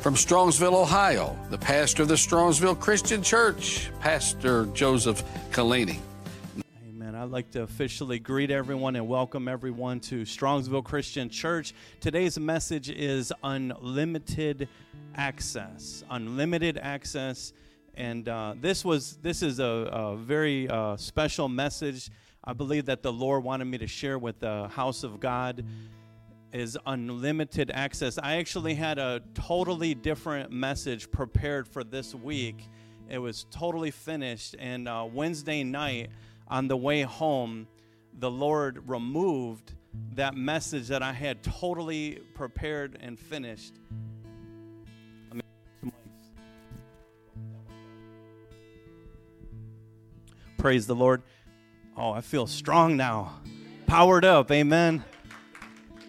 From Strongsville, Ohio, the pastor of the Strongsville Christian Church, Pastor Joseph Kalini. Amen. I'd like to officially greet everyone and welcome everyone to Strongsville Christian Church. Today's message is unlimited access. Unlimited access. And uh, this was this is a, a very uh, special message. I believe that the Lord wanted me to share with the house of God is unlimited access. I actually had a totally different message prepared for this week. It was totally finished. And uh, Wednesday night, on the way home, the Lord removed that message that I had totally prepared and finished. Praise the Lord. Oh, I feel strong now. Powered up. Amen.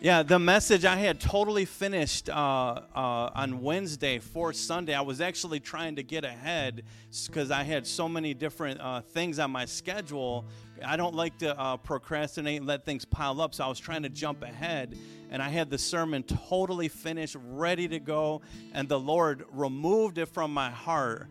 Yeah, the message I had totally finished uh, uh, on Wednesday for Sunday. I was actually trying to get ahead because I had so many different uh, things on my schedule. I don't like to uh, procrastinate and let things pile up, so I was trying to jump ahead. And I had the sermon totally finished, ready to go, and the Lord removed it from my heart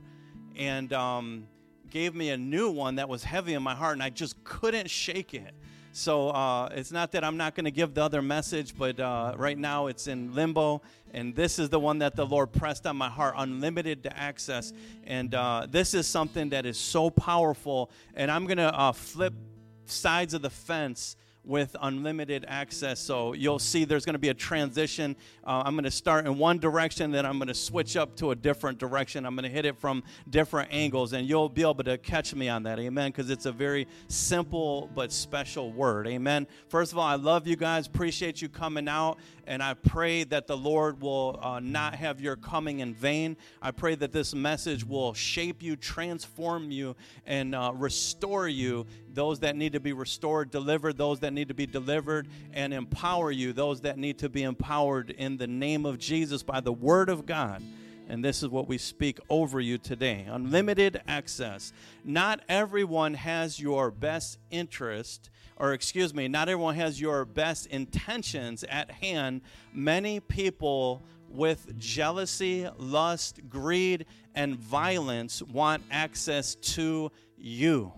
and um, gave me a new one that was heavy in my heart, and I just couldn't shake it. So uh, it's not that I'm not going to give the other message, but uh, right now it's in limbo. And this is the one that the Lord pressed on my heart unlimited to access. And uh, this is something that is so powerful. And I'm going to uh, flip sides of the fence with unlimited access. So you'll see there's going to be a transition. Uh, I'm going to start in one direction, then I'm going to switch up to a different direction. I'm going to hit it from different angles, and you'll be able to catch me on that. Amen. Because it's a very simple but special word. Amen. First of all, I love you guys. Appreciate you coming out. And I pray that the Lord will uh, not have your coming in vain. I pray that this message will shape you, transform you, and uh, restore you. Those that need to be restored, delivered, those that need to be delivered, and empower you, those that need to be empowered in the name of Jesus by the Word of God. And this is what we speak over you today unlimited access. Not everyone has your best interest or excuse me, not everyone has your best intentions at hand. Many people with jealousy, lust, greed, and violence want access to you.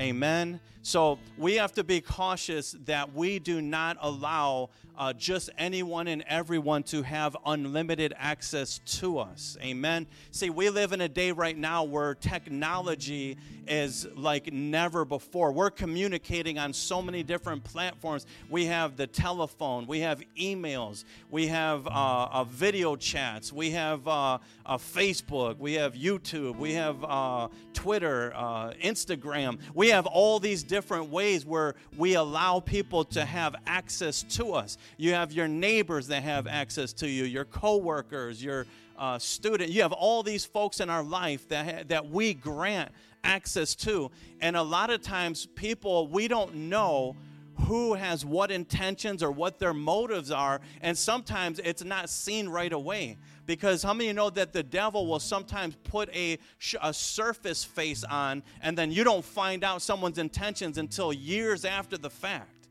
Amen. So we have to be cautious that we do not allow uh, just anyone and everyone to have unlimited access to us. Amen. See, we live in a day right now where technology is like never before. We're communicating on so many different platforms. We have the telephone, we have emails, we have uh, uh, video chats, we have uh, Facebook, we have YouTube, we have uh, Twitter, uh, Instagram. We have all these different ways where we allow people to have access to us. You have your neighbors that have access to you, your coworkers, your uh, student. You have all these folks in our life that ha- that we grant access to, and a lot of times people we don't know who has what intentions or what their motives are, and sometimes it's not seen right away. Because how many you know that the devil will sometimes put a, a surface face on, and then you don't find out someone's intentions until years after the fact?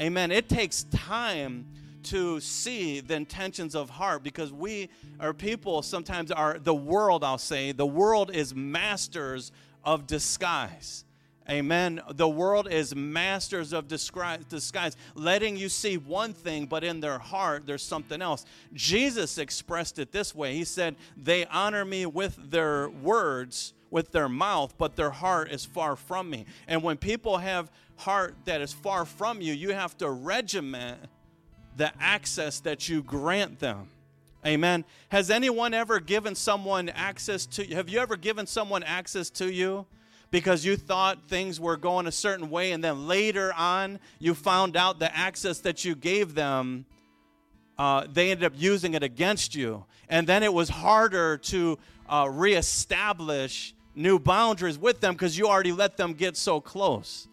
Amen. It takes time to see the intentions of heart because we are people sometimes are the world i'll say the world is masters of disguise Amen. The world is masters of disguise, letting you see one thing, but in their heart, there's something else. Jesus expressed it this way He said, They honor me with their words, with their mouth, but their heart is far from me. And when people have heart that is far from you, you have to regiment the access that you grant them. Amen. Has anyone ever given someone access to you? Have you ever given someone access to you? because you thought things were going a certain way, and then later on you found out the access that you gave them, uh, they ended up using it against you. And then it was harder to uh, reestablish new boundaries with them because you already let them get so close.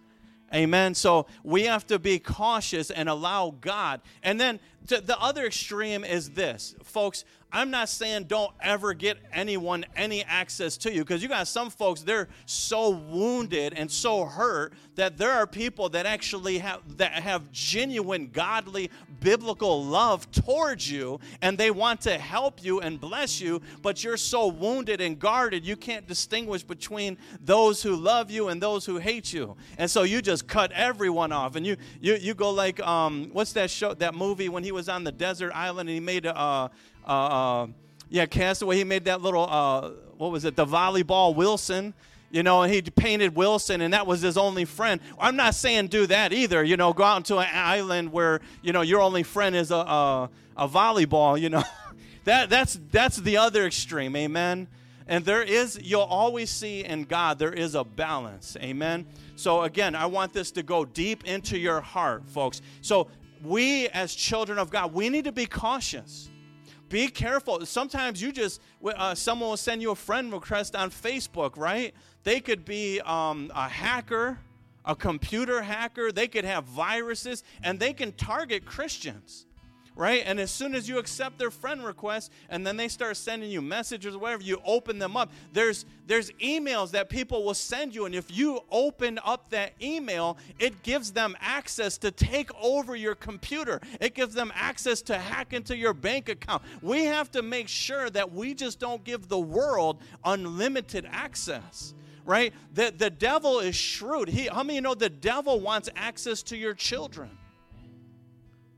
Amen. So we have to be cautious and allow God. And then the other extreme is this, folks. I'm not saying don't ever get anyone any access to you because you got some folks they're so wounded and so hurt that there are people that actually have that have genuine godly biblical love towards you and they want to help you and bless you but you're so wounded and guarded you can't distinguish between those who love you and those who hate you and so you just cut everyone off and you you, you go like um, what's that show that movie when he was on the desert island and he made a yeah, Castaway. He made that little, uh, what was it, the volleyball Wilson. You know, and he painted Wilson, and that was his only friend. I'm not saying do that either. You know, go out into an island where you know your only friend is a a, a volleyball. You know, that that's that's the other extreme. Amen. And there is, you'll always see in God, there is a balance. Amen. So, again, I want this to go deep into your heart, folks. So, we as children of God, we need to be cautious be careful. Sometimes you just, uh, someone will send you a friend request on Facebook, right? They could be um, a hacker, a computer hacker. They could have viruses, and they can target Christians right? And as soon as you accept their friend request and then they start sending you messages or whatever, you open them up. There's there's emails that people will send you, and if you open up that email, it gives them access to take over your computer. It gives them access to hack into your bank account. We have to make sure that we just don't give the world unlimited access right? The, the devil is shrewd. He, how many of you know the devil wants access to your children?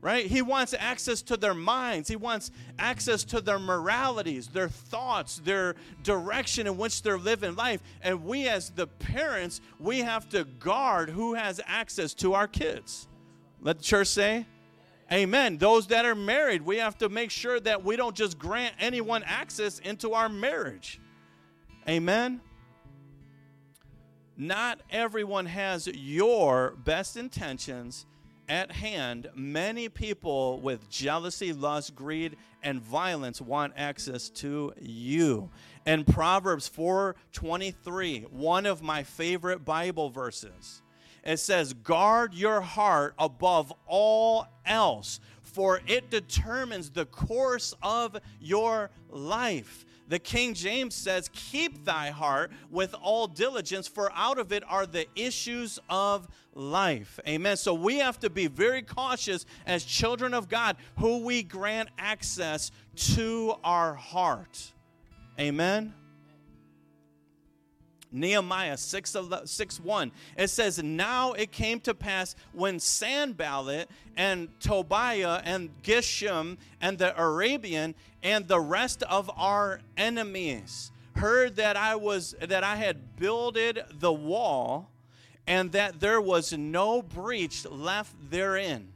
Right? He wants access to their minds. He wants access to their moralities, their thoughts, their direction in which they're living life. And we, as the parents, we have to guard who has access to our kids. Let the church say, Amen. Those that are married, we have to make sure that we don't just grant anyone access into our marriage. Amen. Not everyone has your best intentions at hand, many people with jealousy, lust, greed, and violence want access to you. And Proverbs 4:23, one of my favorite Bible verses. It says, "Guard your heart above all else, for it determines the course of your life." The King James says, Keep thy heart with all diligence, for out of it are the issues of life. Amen. So we have to be very cautious as children of God who we grant access to our heart. Amen. Nehemiah 6, 6 1. It says, Now it came to pass when Sanballat and Tobiah and Geshem and the Arabian and the rest of our enemies heard that I was that I had builded the wall and that there was no breach left therein.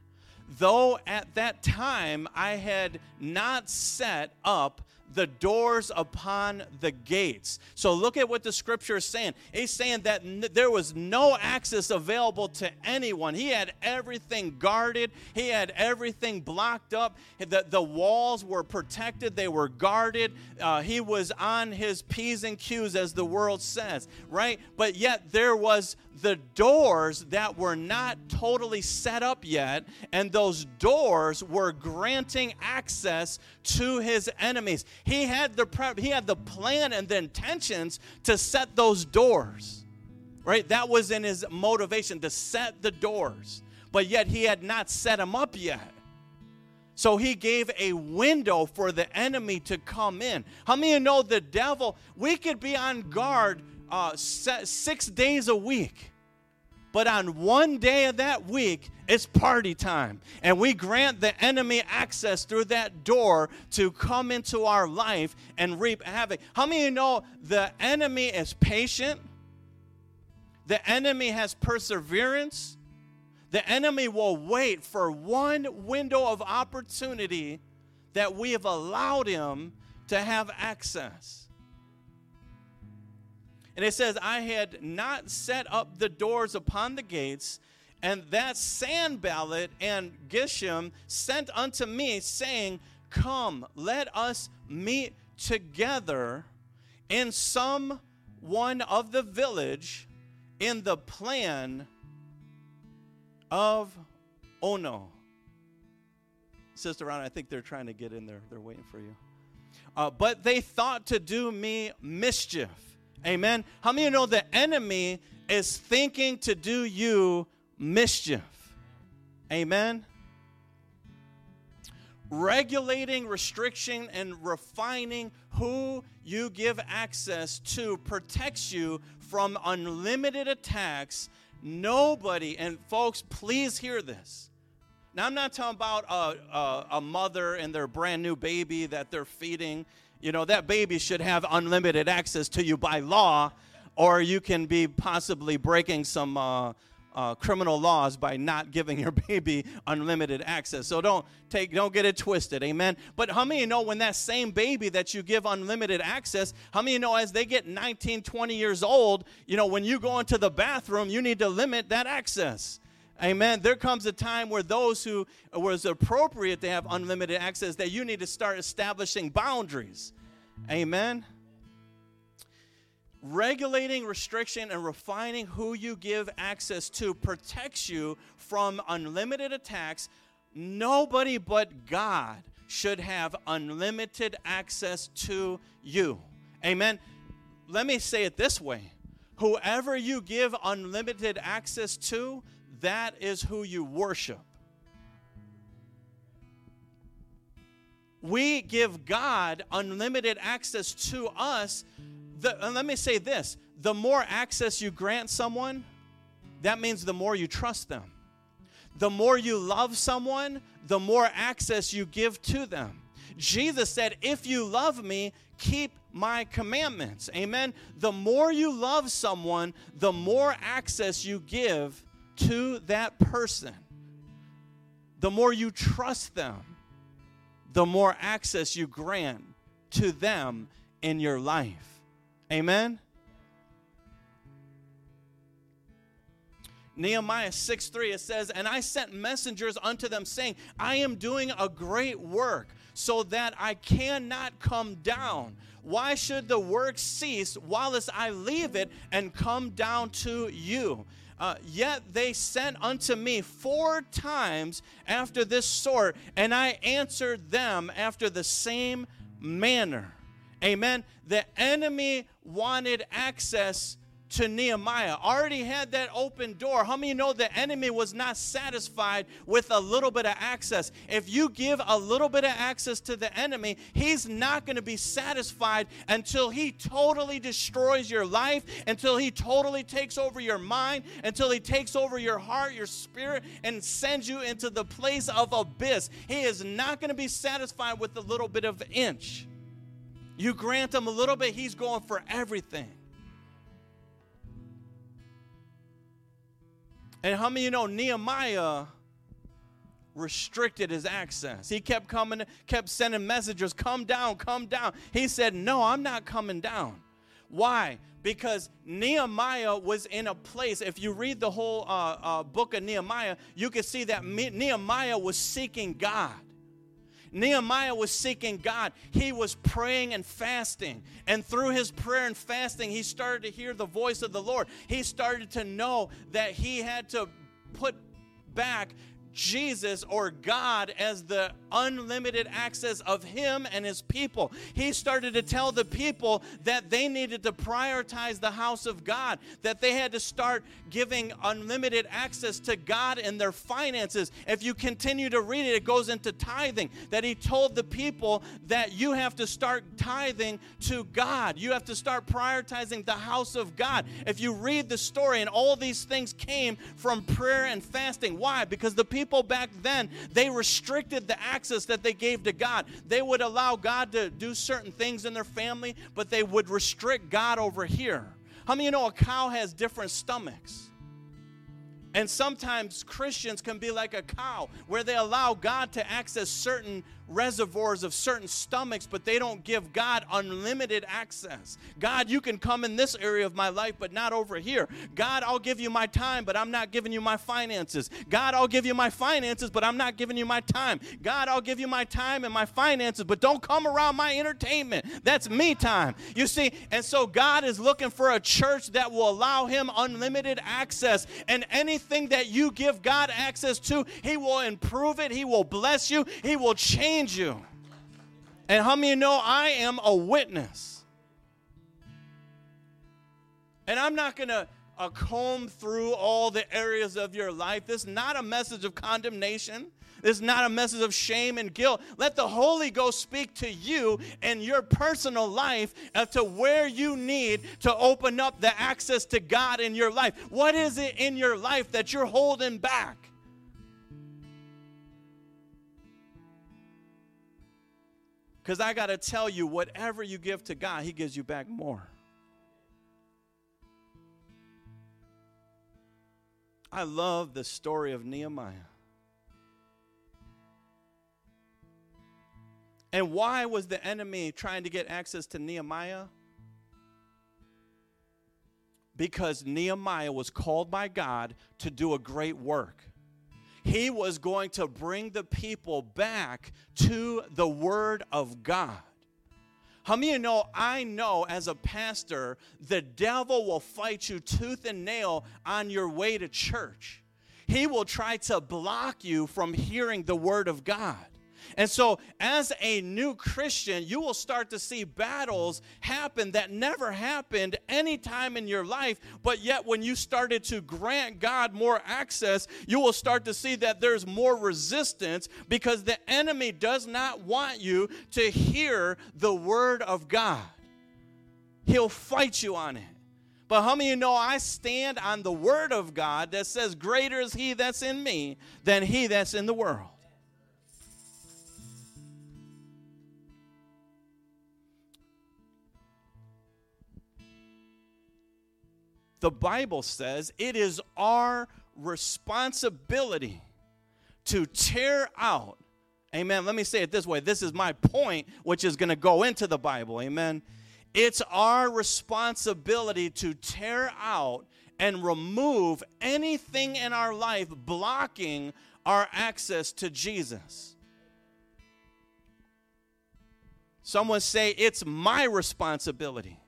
Though at that time I had not set up the doors upon the gates. So look at what the scripture is saying. He's saying that n- there was no access available to anyone. He had everything guarded, he had everything blocked up. The, the walls were protected, they were guarded. Uh, he was on his P's and Q's, as the world says, right? But yet there was the doors that were not totally set up yet, and those doors were granting access to his enemies. He had the he had the plan and the intentions to set those doors. Right? That was in his motivation to set the doors. But yet he had not set them up yet. So he gave a window for the enemy to come in. How many of you know the devil? We could be on guard uh, six days a week. But on one day of that week, it's party time. And we grant the enemy access through that door to come into our life and reap havoc. How many of you know the enemy is patient? The enemy has perseverance. The enemy will wait for one window of opportunity that we have allowed him to have access. And it says, I had not set up the doors upon the gates, and that Sanballat and Geshem sent unto me, saying, Come, let us meet together in some one of the village in the plan of Ono. Sister Ron, I think they're trying to get in there. They're waiting for you. Uh, but they thought to do me mischief. Amen. How many know the enemy is thinking to do you mischief? Amen. Regulating, restriction, and refining who you give access to protects you from unlimited attacks. Nobody, and folks, please hear this. Now, I'm not talking about a, a, a, mother and their brand new baby that they're feeding. You know, that baby should have unlimited access to you by law, or you can be possibly breaking some uh, uh, criminal laws by not giving your baby unlimited access. So don't take, don't get it twisted, amen. But how many know when that same baby that you give unlimited access, how many know as they get 19, 20 years old, you know, when you go into the bathroom, you need to limit that access. Amen. There comes a time where those who uh, was appropriate to have unlimited access, that you need to start establishing boundaries. Amen regulating, restriction, and refining who you give access to protects you from unlimited attacks. Nobody but God should have unlimited access to you. Amen. Let me say it this way whoever you give unlimited access to, that is who you worship. We give God unlimited access to us the, let me say this the more access you grant someone, that means the more you trust them. The more you love someone, the more access you give to them. Jesus said, If you love me, keep my commandments. Amen. The more you love someone, the more access you give to that person. The more you trust them, the more access you grant to them in your life. Amen. Nehemiah 6 3, it says, And I sent messengers unto them, saying, I am doing a great work, so that I cannot come down. Why should the work cease whilst I leave it and come down to you? Uh, yet they sent unto me four times after this sort, and I answered them after the same manner. Amen. The enemy wanted access to Nehemiah, already had that open door. How many know the enemy was not satisfied with a little bit of access? If you give a little bit of access to the enemy, he's not going to be satisfied until he totally destroys your life, until he totally takes over your mind, until he takes over your heart, your spirit, and sends you into the place of abyss. He is not going to be satisfied with a little bit of inch. You grant him a little bit, he's going for everything. And how many you know Nehemiah restricted his access? He kept coming, kept sending messengers, come down, come down. He said, No, I'm not coming down. Why? Because Nehemiah was in a place, if you read the whole uh, uh, book of Nehemiah, you can see that Nehemiah was seeking God. Nehemiah was seeking God. He was praying and fasting. And through his prayer and fasting, he started to hear the voice of the Lord. He started to know that he had to put back Jesus or God as the unlimited access of Him and His people. He started to tell the people that they needed to prioritize the house of God, that they had to start giving unlimited access to God in their finances. If you continue to read it, it goes into tithing, that He told the people that you have to start tithing to God. You have to start prioritizing the house of God. If you read the story, and all these things came from prayer and fasting. Why? Because the people people back then, they restricted the access that they gave to God. They would allow God to do certain things in their family, but they would restrict God over here. How many you know a cow has different stomachs? And sometimes Christians can be like a cow where they allow God to access certain reservoirs of certain stomachs, but they don't give God unlimited access. God, you can come in this area of my life, but not over here. God, I'll give you my time, but I'm not giving you my finances. God, I'll give you my finances, but I'm not giving you my time. God, I'll give you my time and my finances, but don't come around my entertainment. That's me time. You see, and so God is looking for a church that will allow him unlimited access. And anything that you give God access to, he will improve it, he will bless you, he will change you. And how many know I am a witness? And I'm not going to uh, comb through all the areas of your life. This is not a message of condemnation. This is not a message of shame and guilt. Let the Holy Ghost speak to you and your personal life as to where you need to open up the access to God in your life. What is it in your life that you're holding back? Because I got to tell you, whatever you give to God, He gives you back more. I love the story of Nehemiah. And why was the enemy trying to get access to Nehemiah? Because Nehemiah was called by God to do a great work he was going to bring the people back to the Word of God. How many of you know I know as a pastor, the devil will fight you tooth and nail on your way to church. He will try to block you from hearing the Word of God. And so, as a new Christian, you will start to see battles happen that never happened any time in your life. But yet, when you started to grant God more access, you will start to see that there's more resistance because the enemy does not want you to hear the word of God. He'll fight you on it. But how many of you know I stand on the word of God that says, Greater is he that's in me than he that's in the world? The Bible says it is our responsibility to tear out. Amen. Let me say it this way. This is my point, which is going to go into the Bible. Amen. It's our responsibility to tear out and remove anything in our life blocking our access to Jesus. Someone say, It's my responsibility.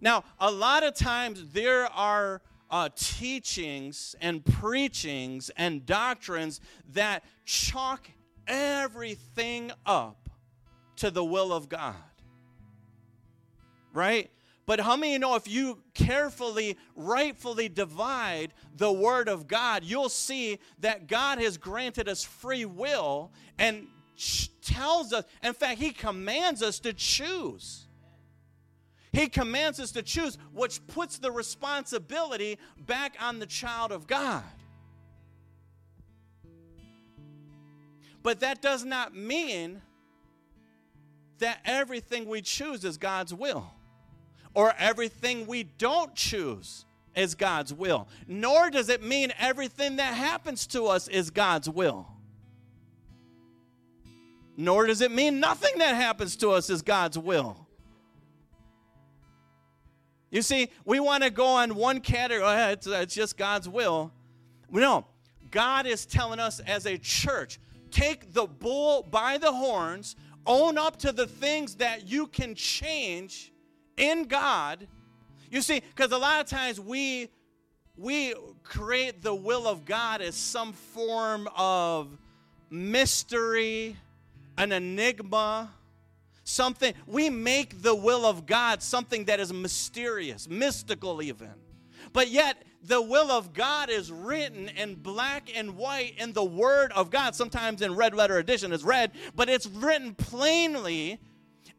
Now, a lot of times there are uh, teachings and preachings and doctrines that chalk everything up to the will of God. Right? But how many know if you carefully, rightfully divide the Word of God, you'll see that God has granted us free will and tells us, in fact, He commands us to choose. He commands us to choose, which puts the responsibility back on the child of God. But that does not mean that everything we choose is God's will, or everything we don't choose is God's will. Nor does it mean everything that happens to us is God's will. Nor does it mean nothing that happens to us is God's will. You see, we want to go on one category, it's, it's just God's will. No, God is telling us as a church take the bull by the horns, own up to the things that you can change in God. You see, because a lot of times we we create the will of God as some form of mystery, an enigma, something, we make the will of God something that is mysterious, mystical even. But yet, the will of God is written in black and white in the Word of God. Sometimes in red letter edition is red, but it's written plainly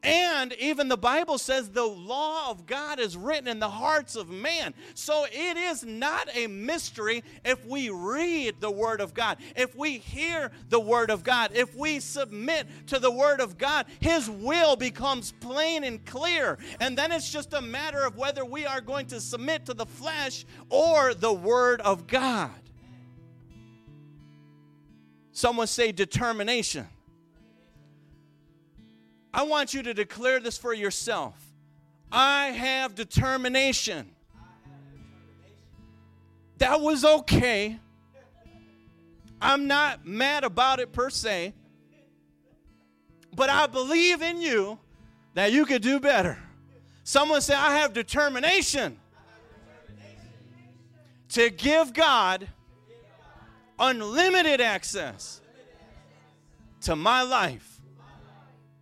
and even the Bible says the law of God is written in the hearts of man. So it is not a mystery if we read the Word of God, if we hear the Word of God, if we submit to the Word of God, His will becomes plain and clear. And then it's just a matter of whether we are going to submit to the flesh or the Word of God. Someone say determination. I want you to declare this for yourself. I have determination. That was okay. I'm not mad about it per se, but I believe in you that you could do better. Someone say, I have determination to give God unlimited access to my life.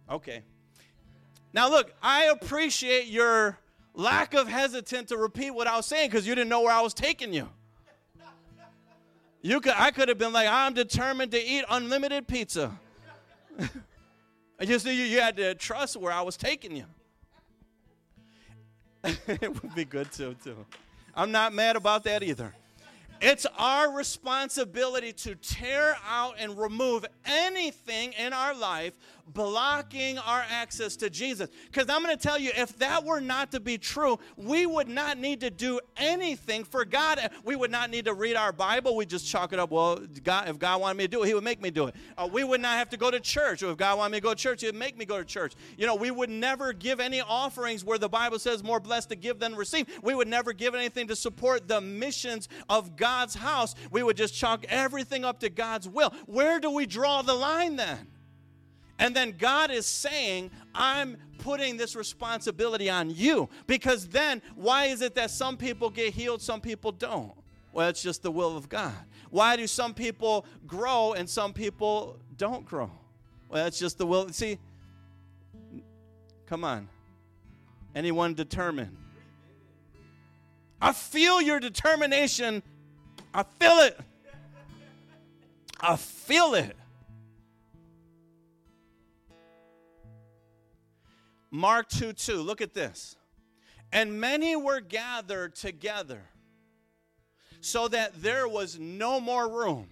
Okay. Now, look, I appreciate your lack of hesitant to repeat what I was saying because you didn't know where I was taking you. You could, I could have been like, I'm determined to eat unlimited pizza. I just knew you, you had to trust where I was taking you. it would be good too, too. I'm not mad about that either. It's our responsibility to tear out and remove anything in our life blocking our access to Jesus. Because I'm going to tell you, if that were not to be true, we would not need to do anything for God. We would not need to read our Bible. We just chalk it up. Well, God, if God wanted me to do it, He would make me do it. Uh, we would not have to go to church. If God wanted me to go to church, He would make me go to church. You know, we would never give any offerings where the Bible says more blessed to give than receive. We would never give anything to support the missions of God's house. We would just chalk everything up to God's will. Where do we draw the line then? And then God is saying, I'm putting this responsibility on you. Because then, why is it that some people get healed, some people don't? Well, it's just the will of God. Why do some people grow and some people don't grow? Well, it's just the will. See, come on. Anyone determined? I feel your determination. I feel it. I feel it. Mark 2 2. Look at this. And many were gathered together so that there was no more room,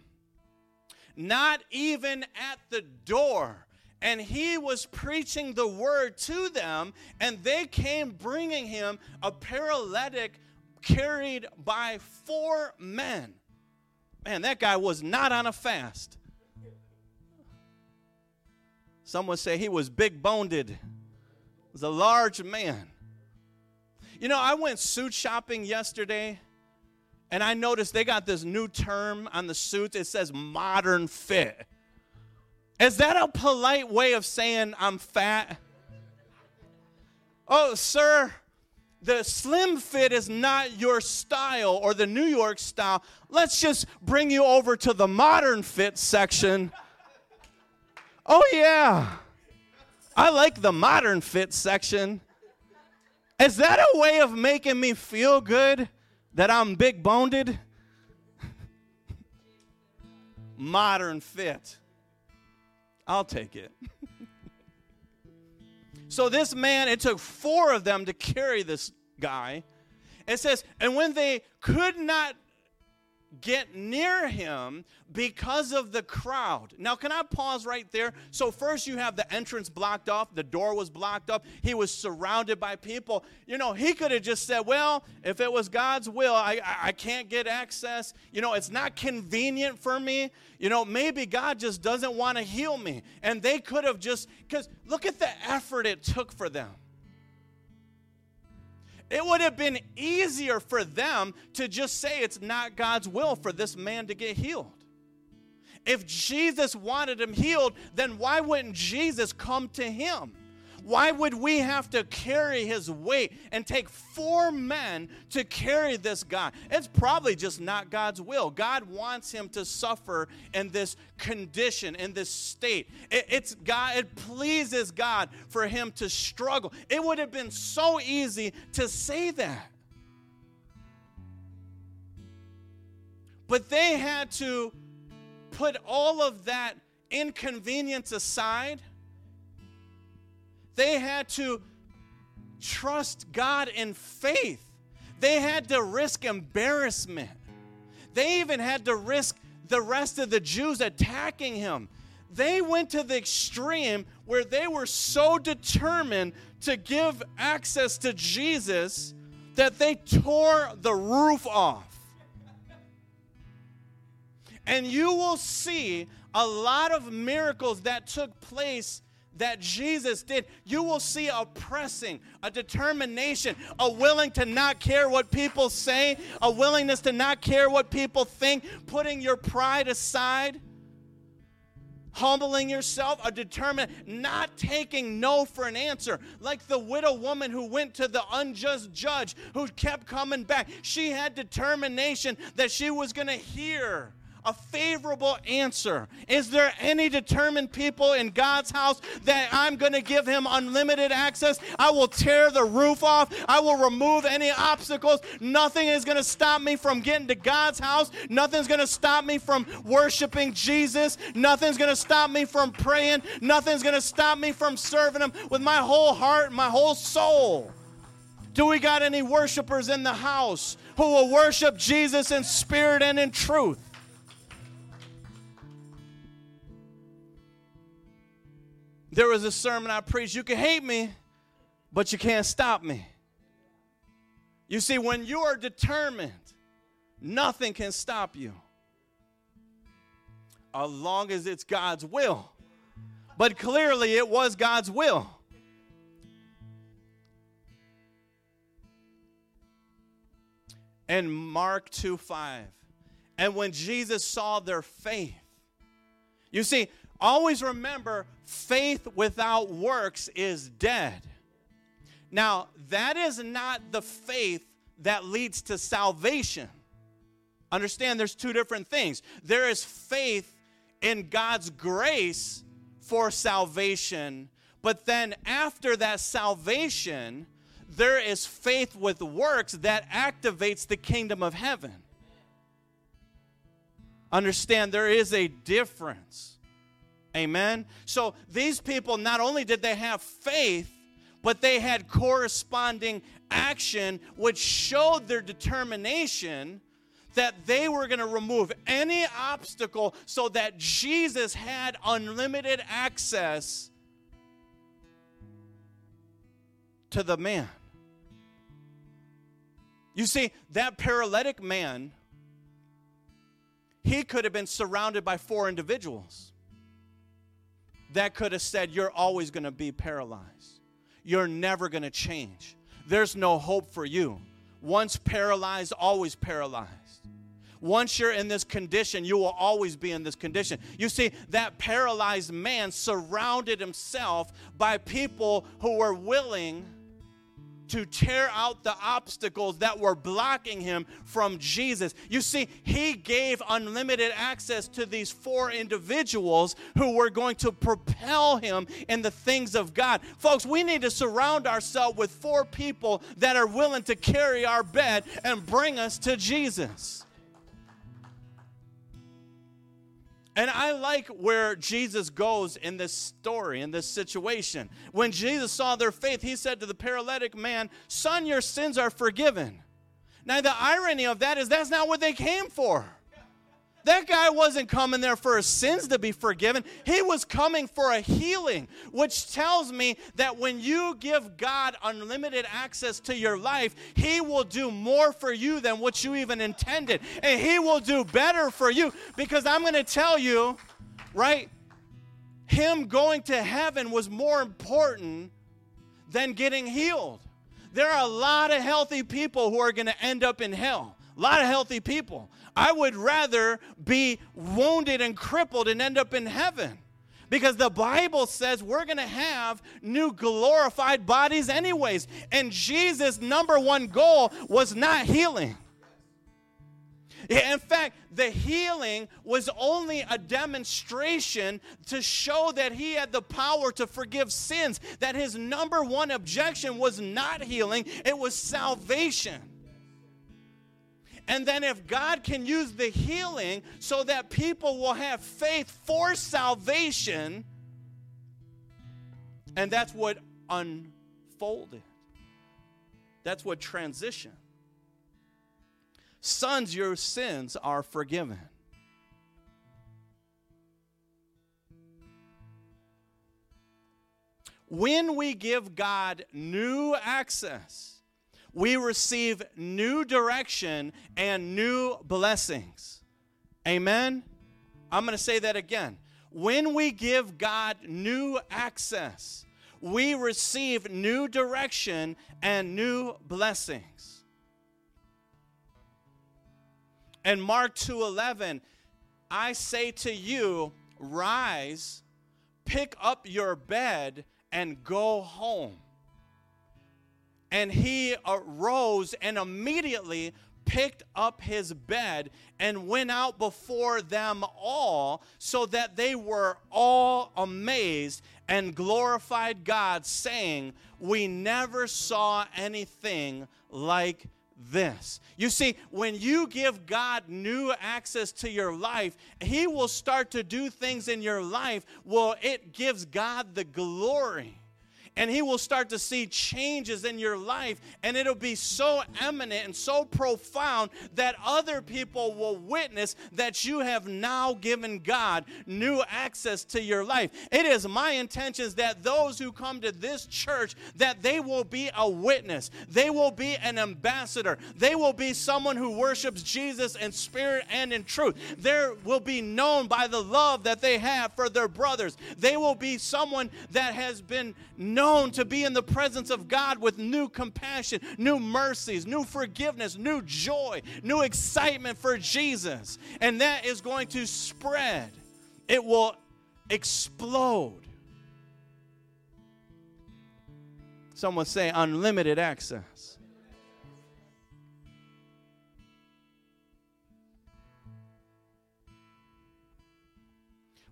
not even at the door. And he was preaching the word to them, and they came bringing him a paralytic carried by four men. Man, that guy was not on a fast. Someone say he was big boned was a large man. You know, I went suit shopping yesterday and I noticed they got this new term on the suits. It says modern fit. Is that a polite way of saying I'm fat? Oh, sir, the slim fit is not your style or the New York style. Let's just bring you over to the modern fit section. Oh, yeah. I like the modern fit section. Is that a way of making me feel good that I'm big boned? modern fit. I'll take it. so, this man, it took four of them to carry this guy. It says, and when they could not get near him because of the crowd. Now, can I pause right there? So, first, you have the entrance blocked off, the door was blocked up, he was surrounded by people. You know, he could have just said, Well, if it was God's will, I, I, can't get access. You know, it's not convenient for me. You know, maybe God just doesn't want to heal me. And they could have just, because look at the effort it took for them. It would have been easier for them to just say it's not God's will for this man to get healed. If Jesus wanted him healed, then why wouldn't Jesus come to him? Why would we have to carry his weight and take four men to carry this guy? It's probably just not God's will. God wants him to suffer in this condition, in this state. It, it's God, it pleases God for him to struggle. It would have been so easy to say that. But they had to put all of that inconvenience aside they had to trust God in faith. They had to risk embarrassment. They even had to risk the rest of the Jews attacking him. They went to the extreme where they were so determined to give access to Jesus that they tore the roof off. And you will see a lot of miracles that took place that Jesus did, you will see a pressing, a determination, a willing to not care what people say, a willingness to not care what people think, putting your pride aside humbling yourself, a determined, not taking no for an answer. Like the widow woman who went to the unjust judge who kept coming back. She had determination that she was going to hear a favorable answer. Is there any determined people in God's house that I'm going to give him unlimited access? I will tear the roof off. I will remove any obstacles. Nothing is going to stop me from getting to God's house. Nothing's going to stop me from worshiping Jesus. Nothing's going to stop me from praying. Nothing's going to stop me from serving him with my whole heart, my whole soul. Do we got any worshipers in the house who will worship Jesus in spirit and in truth? There was a sermon I preached. You can hate me, but you can't stop me. You see, when you are determined, nothing can stop you. As long as it's God's will. But clearly, it was God's will. And Mark 2 5. And when Jesus saw their faith, you see, always remember faith without works is dead. Now, that is not the faith that leads to salvation. Understand there's two different things. There is faith in God's grace for salvation, but then after that salvation, there is faith with works that activates the kingdom of heaven. Understand there is a difference. Amen. So these people not only did they have faith, but they had corresponding action which showed their determination that they were going to remove any obstacle so that Jesus had unlimited access to the man. You see, that paralytic man, he could have been surrounded by four individuals that could have said, You're always going to be paralyzed. You're never going to change. There's no hope for you. Once paralyzed, always paralyzed. Once you're in this condition, you will always be in this condition. You see, that paralyzed man surrounded himself by people who were willing to tear out the obstacles that were blocking him from Jesus. You see, he gave unlimited access to these four individuals who were going to propel him in the things of God. Folks, we need to surround ourselves with four people that are willing to carry our bed and bring us to Jesus. And I like where Jesus goes in this story, in this situation. When Jesus saw their faith, he said to the paralytic man, Son, your sins are forgiven. Now, the irony of that is that's not what they came for. That guy wasn't coming there for his sins to be forgiven. He was coming for a healing, which tells me that when you give God unlimited access to your life, He will do more for you than what you even intended. And He will do better for you. Because I'm going to tell you, right? Him going to heaven was more important than getting healed. There are a lot of healthy people who are going to end up in hell. A lot of healthy people. I would rather be wounded and crippled and end up in heaven. Because the Bible says we're going to have new glorified bodies, anyways. And Jesus' number one goal was not healing. In fact, the healing was only a demonstration to show that he had the power to forgive sins, that his number one objection was not healing, it was salvation. And then, if God can use the healing so that people will have faith for salvation, and that's what unfolded, that's what transitioned. Sons, your sins are forgiven. When we give God new access, we receive new direction and new blessings. Amen? I'm going to say that again. when we give God new access, we receive new direction and new blessings. And Mark 2:11, I say to you, rise, pick up your bed and go home. And he arose and immediately picked up his bed and went out before them all, so that they were all amazed and glorified God, saying, We never saw anything like this. You see, when you give God new access to your life, He will start to do things in your life. Well, it gives God the glory and he will start to see changes in your life and it'll be so eminent and so profound that other people will witness that you have now given God new access to your life. It is my intentions that those who come to this church that they will be a witness. They will be an ambassador. They will be someone who worships Jesus in spirit and in truth. There will be known by the love that they have for their brothers. They will be someone that has been known known to be in the presence of God with new compassion, new mercies, new forgiveness, new joy, new excitement for Jesus. And that is going to spread, it will explode. Someone say unlimited access.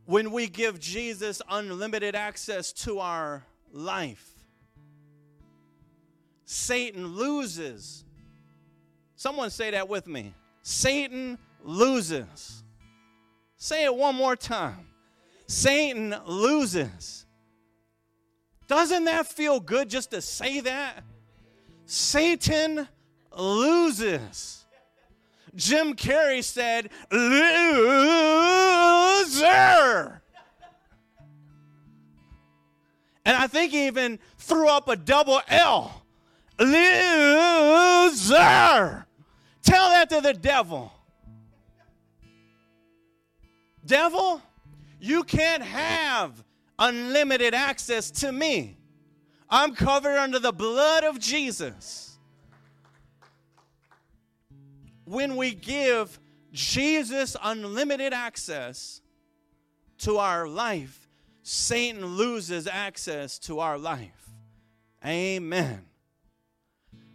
When we give Jesus unlimited access to our life. Satan loses. Someone say that with me. Satan loses. Say it one more time. Satan loses. Doesn't that feel good just to say that? Satan loses. Jim Carrey said, loser. And I think he even threw up a double L. Loser. Tell that to the devil. Devil, you can't have unlimited access to me. I'm covered under the blood of Jesus. When we give Jesus unlimited access to our life, Satan loses access to our life. Amen.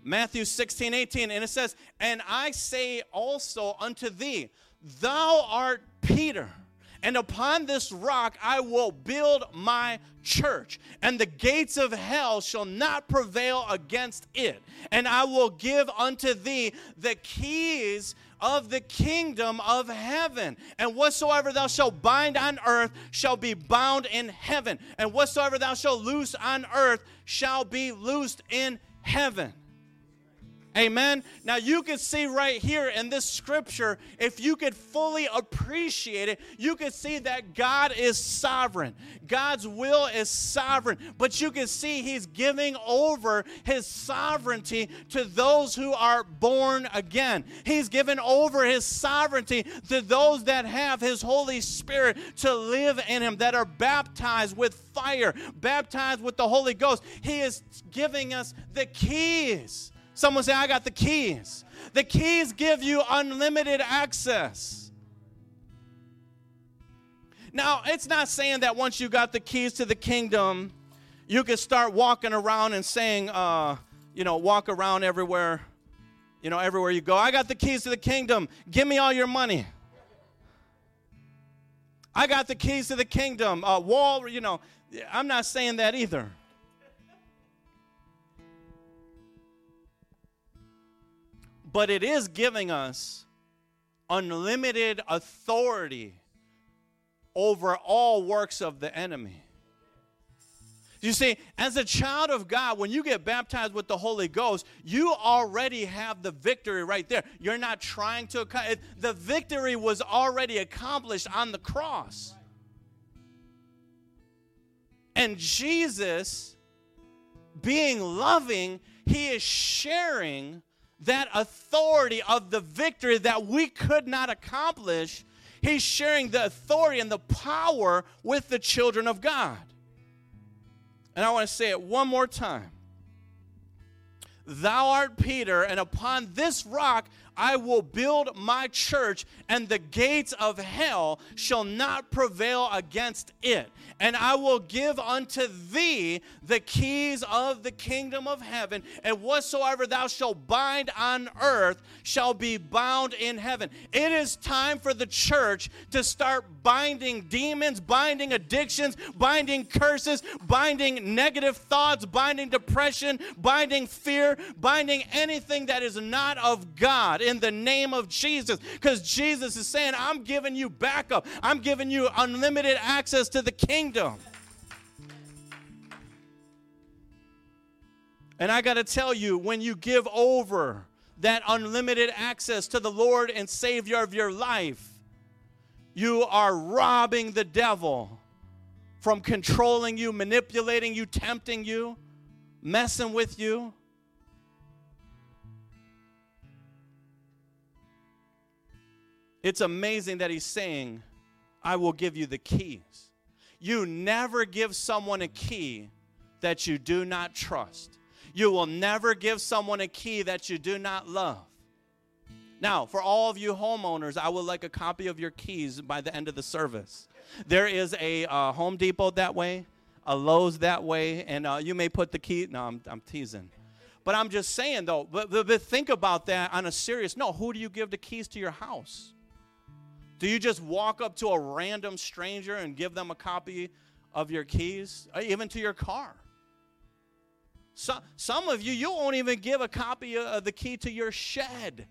Matthew 16, 18, and it says, And I say also unto thee, Thou art Peter, and upon this rock I will build my church, and the gates of hell shall not prevail against it. And I will give unto thee the keys of the kingdom of heaven. And whatsoever thou shalt bind on earth shall be bound in heaven. And whatsoever thou shalt loose on earth shall be loosed in heaven. Amen. Now you can see right here in this scripture, if you could fully appreciate it, you could see that God is sovereign. God's will is sovereign. But you can see He's giving over His sovereignty to those who are born again. He's given over His sovereignty to those that have His Holy Spirit to live in Him, that are baptized with fire, baptized with the Holy Ghost. He is giving us the keys Someone say, I got the keys. The keys give you unlimited access. Now, it's not saying that once you got the keys to the kingdom, you can start walking around and saying, uh, you know, walk around everywhere, you know, everywhere you go. I got the keys to the kingdom. Give me all your money. I got the keys to the kingdom. Uh, wall, you know, I'm not saying that either. But it is giving us unlimited authority over all works of the enemy. You see, as a child of God, when you get baptized with the Holy Ghost, you already have the victory right there. You're not trying to, accomplish. the victory was already accomplished on the cross. And Jesus, being loving, he is sharing that authority of the victory that we could not accomplish, He's sharing the authority and the power with the children of God. And I want to say it one more time. Thou art Peter, and upon this rock I will build my church, and the gates of hell shall not prevail against it. And I will give unto thee the keys of the kingdom of heaven, and whatsoever thou shalt bind on earth shall be bound in heaven. It is time for the church to start binding demons, binding addictions, binding curses, binding negative thoughts, binding depression, binding fear, binding anything that is not of God in the name of Jesus. Because Jesus is saying, I'm giving you backup, I'm giving you unlimited access to the kingdom. And I got to tell you, when you give over that unlimited access to the Lord and Savior of your life, you are robbing the devil from controlling you, manipulating you, tempting you, messing with you. It's amazing that he's saying, I will give you the keys. You never give someone a key that you do not trust. You will never give someone a key that you do not love. Now, for all of you homeowners, I would like a copy of your keys by the end of the service. There is a uh, Home Depot that way, a Lowe's that way, and uh, you may put the key. No, I'm, I'm teasing. But I'm just saying, though, but, but think about that on a serious note. Who do you give the keys to your house? Do you just walk up to a random stranger and give them a copy of your keys, uh, even to your car? So, some of you, you won't even give a copy of the key to your shed.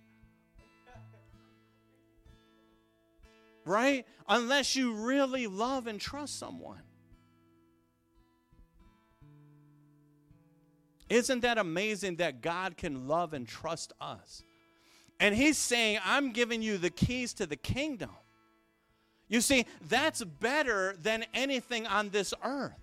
Right? Unless you really love and trust someone. Isn't that amazing that God can love and trust us? And he's saying, I'm giving you the keys to the kingdom. You see, that's better than anything on this earth.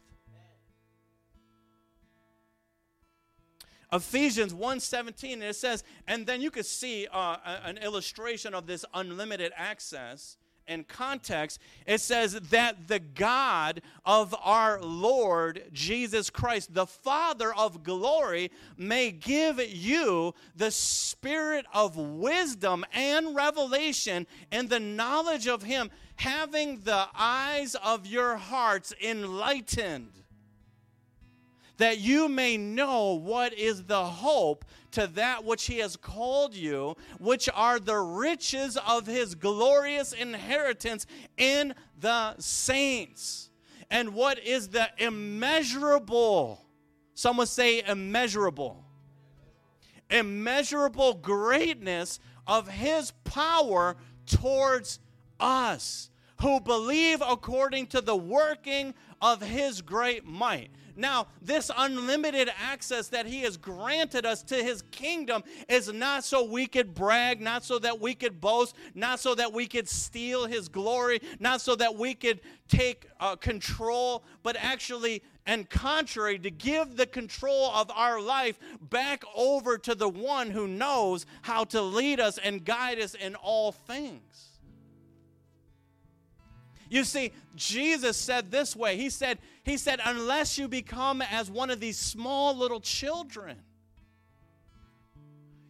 Ephesians 1:17 it says and then you could see uh, an illustration of this unlimited access in context, it says that the God of our Lord Jesus Christ, the Father of glory, may give you the spirit of wisdom and revelation and the knowledge of Him, having the eyes of your hearts enlightened that you may know what is the hope to that which he has called you, which are the riches of his glorious inheritance in the saints. And what is the immeasurable, someone say immeasurable, immeasurable greatness of his power towards us who believe according to the working of his great might. Now, this unlimited access that He has granted us to His kingdom is not so we could brag, not so that we could boast, not so that we could steal His glory, not so that we could take uh, control, but actually, and contrary, to give the control of our life back over to the one who knows how to lead us and guide us in all things. You see, Jesus said this way. He said, He said, unless you become as one of these small little children,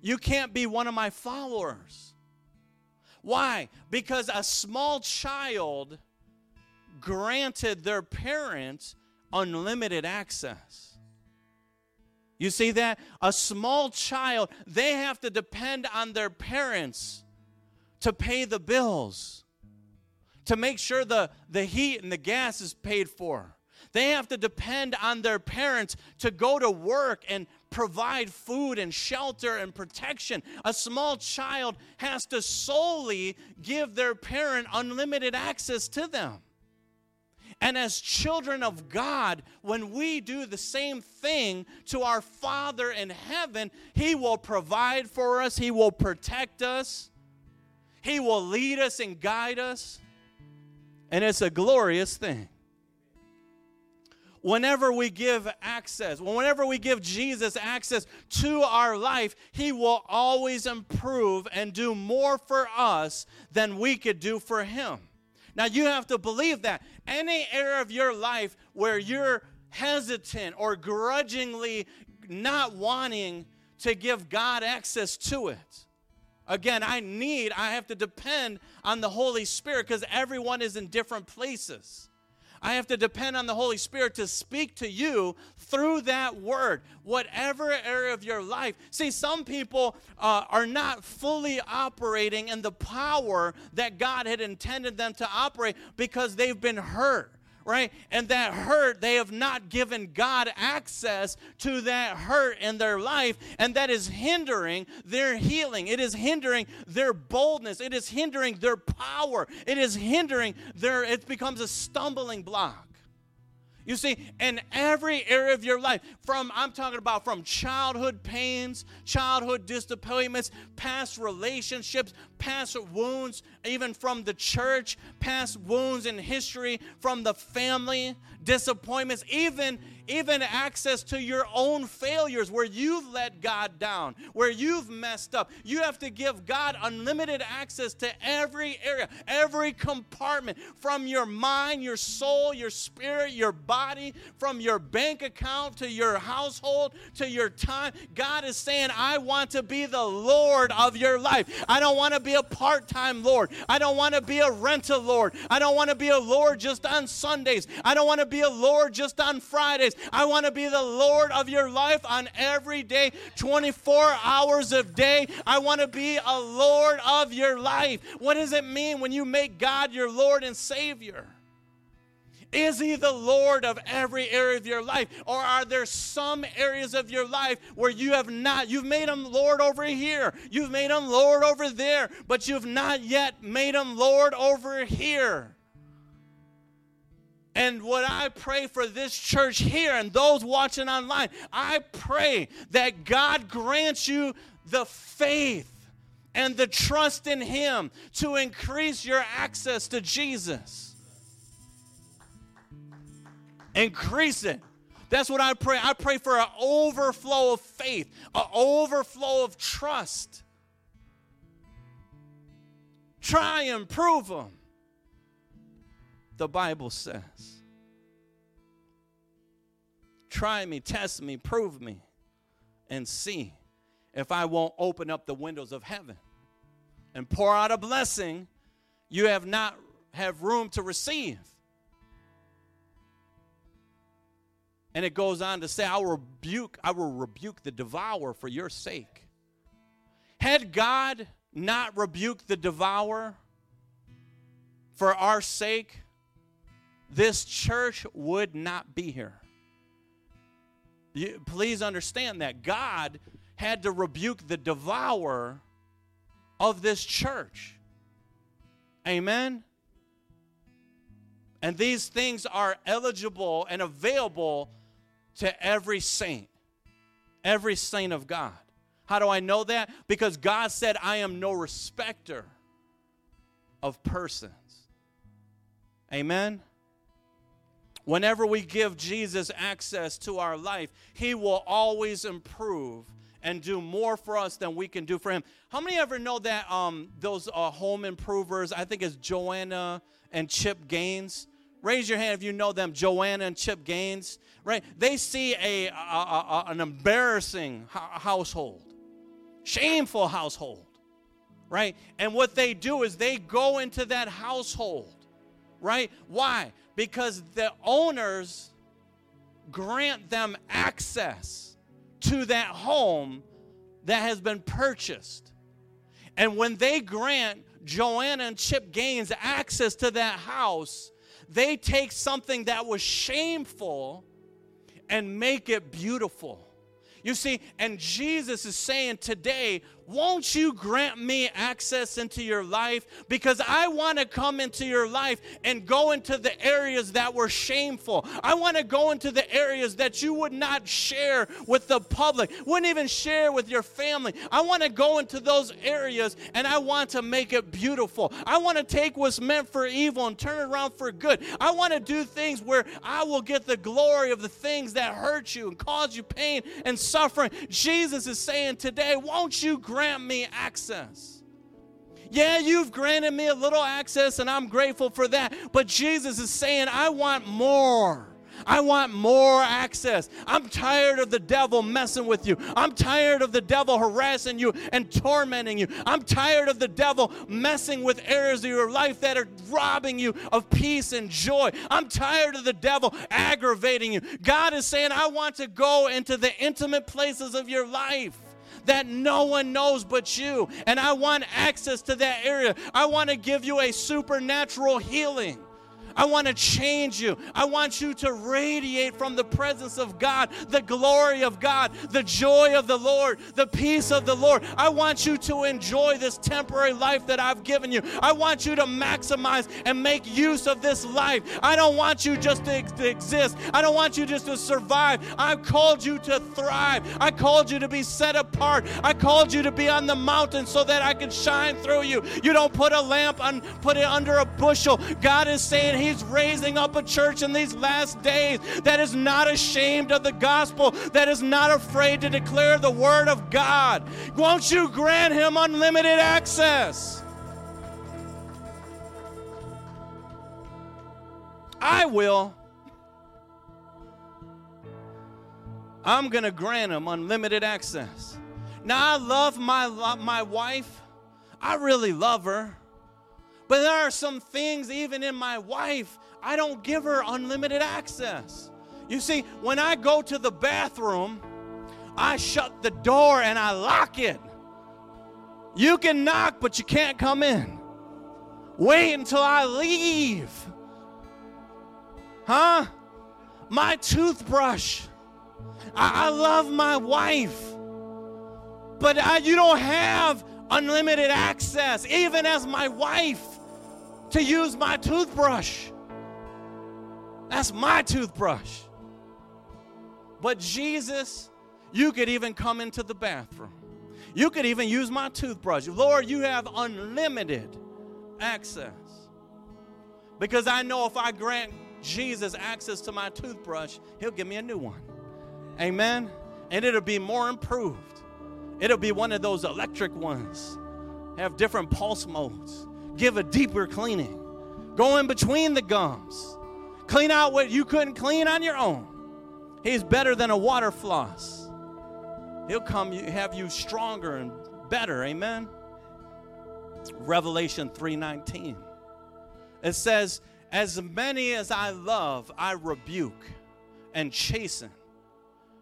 you can't be one of my followers. Why? Because a small child granted their parents unlimited access. You see that? A small child, they have to depend on their parents to pay the bills to make sure the, the heat and the gas is paid for. They have to depend on their parents to go to work and provide food and shelter and protection. A small child has to solely give their parent unlimited access to them. And as children of God, when we do the same thing to our Father in heaven, He will provide for us, He will protect us, He will lead us and guide us. And it's a glorious thing. Whenever we give access, whenever we give Jesus access to our life, He will always improve and do more for us than we could do for Him. Now you have to believe that. Any area of your life where you're hesitant or grudgingly not wanting to give God access to it. Again, I need, I have to depend on the Holy Spirit because everyone is in different places. I have to depend on the Holy Spirit to speak to you through that word, whatever area of your life. See, some people uh, are not fully operating in the power that God had intended them to operate because they've been hurt right? And that hurt, they have not given God access to that hurt in their life, and that is hindering their healing. It is hindering their boldness. It is hindering their power. It is hindering their, it becomes a stumbling block. You see, in every area of your life, from I'm talking about from childhood pains, childhood disappointments, past relationships, past wounds, even from the church, past wounds in history, from the family, disappointments, even even access to your own failures where you've let God down, where you've messed up. You have to give God unlimited access to every area, every compartment from your mind, your soul, your spirit, your body, from your bank account to your household to your time. God is saying, I want to be the Lord of your life. I don't want to be a part time Lord. I don't want to be a rental Lord. I don't want to be a Lord just on Sundays. I don't want to be a Lord just on Fridays. I want to be the Lord of your life on every day, 24 hours of day. I want to be a Lord of your life. What does it mean when you make God your Lord and Savior? Is he the Lord of every area of your life? Or are there some areas of your life where you have not, you've made him Lord over here, you've made him Lord over there, but you've not yet made him Lord over here? And what I pray for this church here and those watching online, I pray that God grants you the faith and the trust in Him to increase your access to Jesus. Increase it. That's what I pray. I pray for an overflow of faith, an overflow of trust. Try and prove them the Bible says. Try me, test me, prove me, and see if I won't open up the windows of heaven and pour out a blessing you have not have room to receive. And it goes on to say, I will rebuke, I will rebuke the devourer for your sake. Had God not rebuked the devourer for our sake, this church would not be here. You, please understand that God had to rebuke the devourer of this church. Amen. And these things are eligible and available to every saint, every saint of God. How do I know that? Because God said, I am no respecter of persons. Amen. Whenever we give Jesus access to our life, He will always improve and do more for us than we can do for Him. How many ever know that um, those uh, home improvers, I think it's Joanna and Chip Gaines? Raise your hand if you know them, Joanna and Chip Gaines, right? They see a, a, a an embarrassing household, shameful household, right? And what they do is they go into that household, right? Why? because the owners grant them access to that home that has been purchased. And when they grant Joanna and Chip Gaines access to that house, they take something that was shameful and make it beautiful. You see, and Jesus is saying today, won't you grant me access into your life? Because I want to come into your life and go into the areas that were shameful. I want to go into the areas that you would not share with the public, wouldn't even share with your family. I want to go into those areas and I want to make it beautiful. I want to take what's meant for evil and turn it around for good. I want to do things where I will get the glory of the things that hurt you and cause you pain and suffering. Jesus is saying today, won't you grant me access? Yeah, you've granted me a little access, and I'm grateful for that. But Jesus is saying, I want more. I want more access. I'm tired of the devil messing with you. I'm tired of the devil harassing you and tormenting you. I'm tired of the devil messing with areas of your life that are robbing you of peace and joy. I'm tired of the devil aggravating you. God is saying, I want to go into the intimate places of your life that no one knows but you. And I want access to that area. I want to give you a supernatural healing. I want to change you. I want you to radiate from the presence of God, the glory of God, the joy of the Lord, the peace of the Lord. I want you to enjoy this temporary life that I've given you. I want you to maximize and make use of this life. I don't want you just to, to exist. I don't want you just to survive. I've called you to thrive. I called you to be set apart. I called you to be on the mountain so that I can shine through you. You don't put a lamp on, put it under a bushel. God is saying He's raising up a church in these last days that is not ashamed of the gospel, that is not afraid to declare the word of God. Won't you grant him unlimited access? I will. I'm going to grant him unlimited access. Now, I love my, my wife. I really love her. But there are some things, even in my wife, I don't give her unlimited access. You see, when I go to the bathroom, I shut the door and I lock it. You can knock, but you can't come in. Wait until I leave. Huh? My toothbrush. I, I love my wife. But I, you don't have unlimited access, even as my wife to use my toothbrush. That's my toothbrush. But Jesus, you could even come into the bathroom. You could even use my toothbrush. Lord, you have unlimited access. Because I know if I grant Jesus access to my toothbrush, he'll give me a new one. Amen. And it'll be more improved. It'll be one of those electric ones. Have different pulse modes give a deeper cleaning. Go in between the gums. Clean out what you couldn't clean on your own. He's better than a water floss. He'll come have you stronger and better. Amen. Revelation 3:19. It says, "As many as I love, I rebuke and chasten."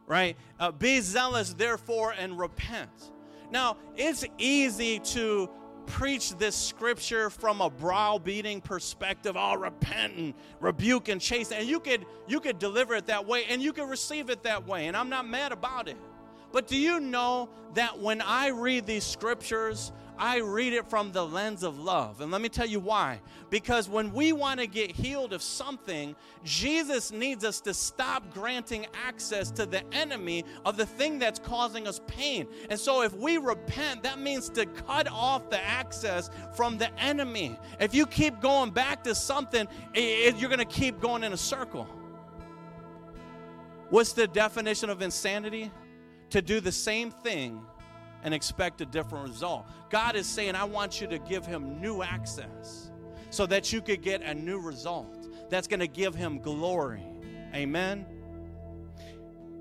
Right? Uh, be zealous therefore and repent. Now, it's easy to preach this scripture from a browbeating perspective, all repent and rebuke and chase, and you could you could deliver it that way and you could receive it that way, and I'm not mad about it. But do you know that when I read these scriptures, I read it from the lens of love. And let me tell you why. Because when we want to get healed of something, Jesus needs us to stop granting access to the enemy of the thing that's causing us pain. And so if we repent, that means to cut off the access from the enemy. If you keep going back to something, you're going to keep going in a circle. What's the definition of insanity? To do the same thing and expect a different result. God is saying, I want you to give him new access so that you could get a new result that's going to give him glory. Amen.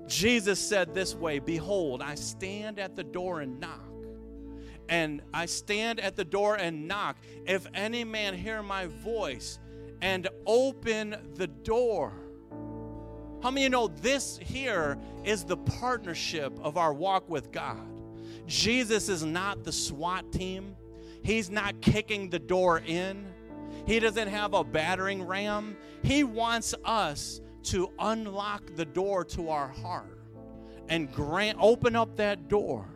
Jesus said this way Behold, I stand at the door and knock. And I stand at the door and knock. If any man hear my voice and open the door, how many you know this here is the partnership of our walk with God? Jesus is not the SWAT team. He's not kicking the door in. He doesn't have a battering ram. He wants us to unlock the door to our heart and grant open up that door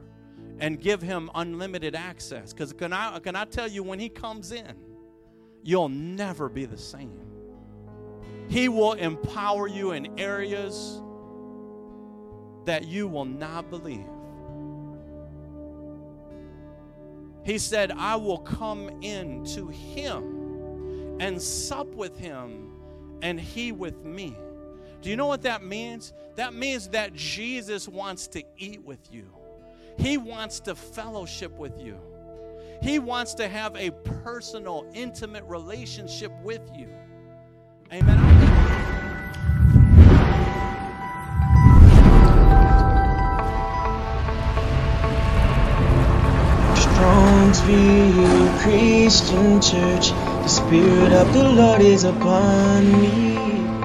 and give him unlimited access. Because can I can I tell you when he comes in, you'll never be the same. He will empower you in areas that you will not believe. He said, I will come in to him and sup with him and he with me. Do you know what that means? That means that Jesus wants to eat with you. He wants to fellowship with you. He wants to have a personal, intimate relationship with you. Amen. Strongsville Christian Church, the Spirit of the Lord is upon me.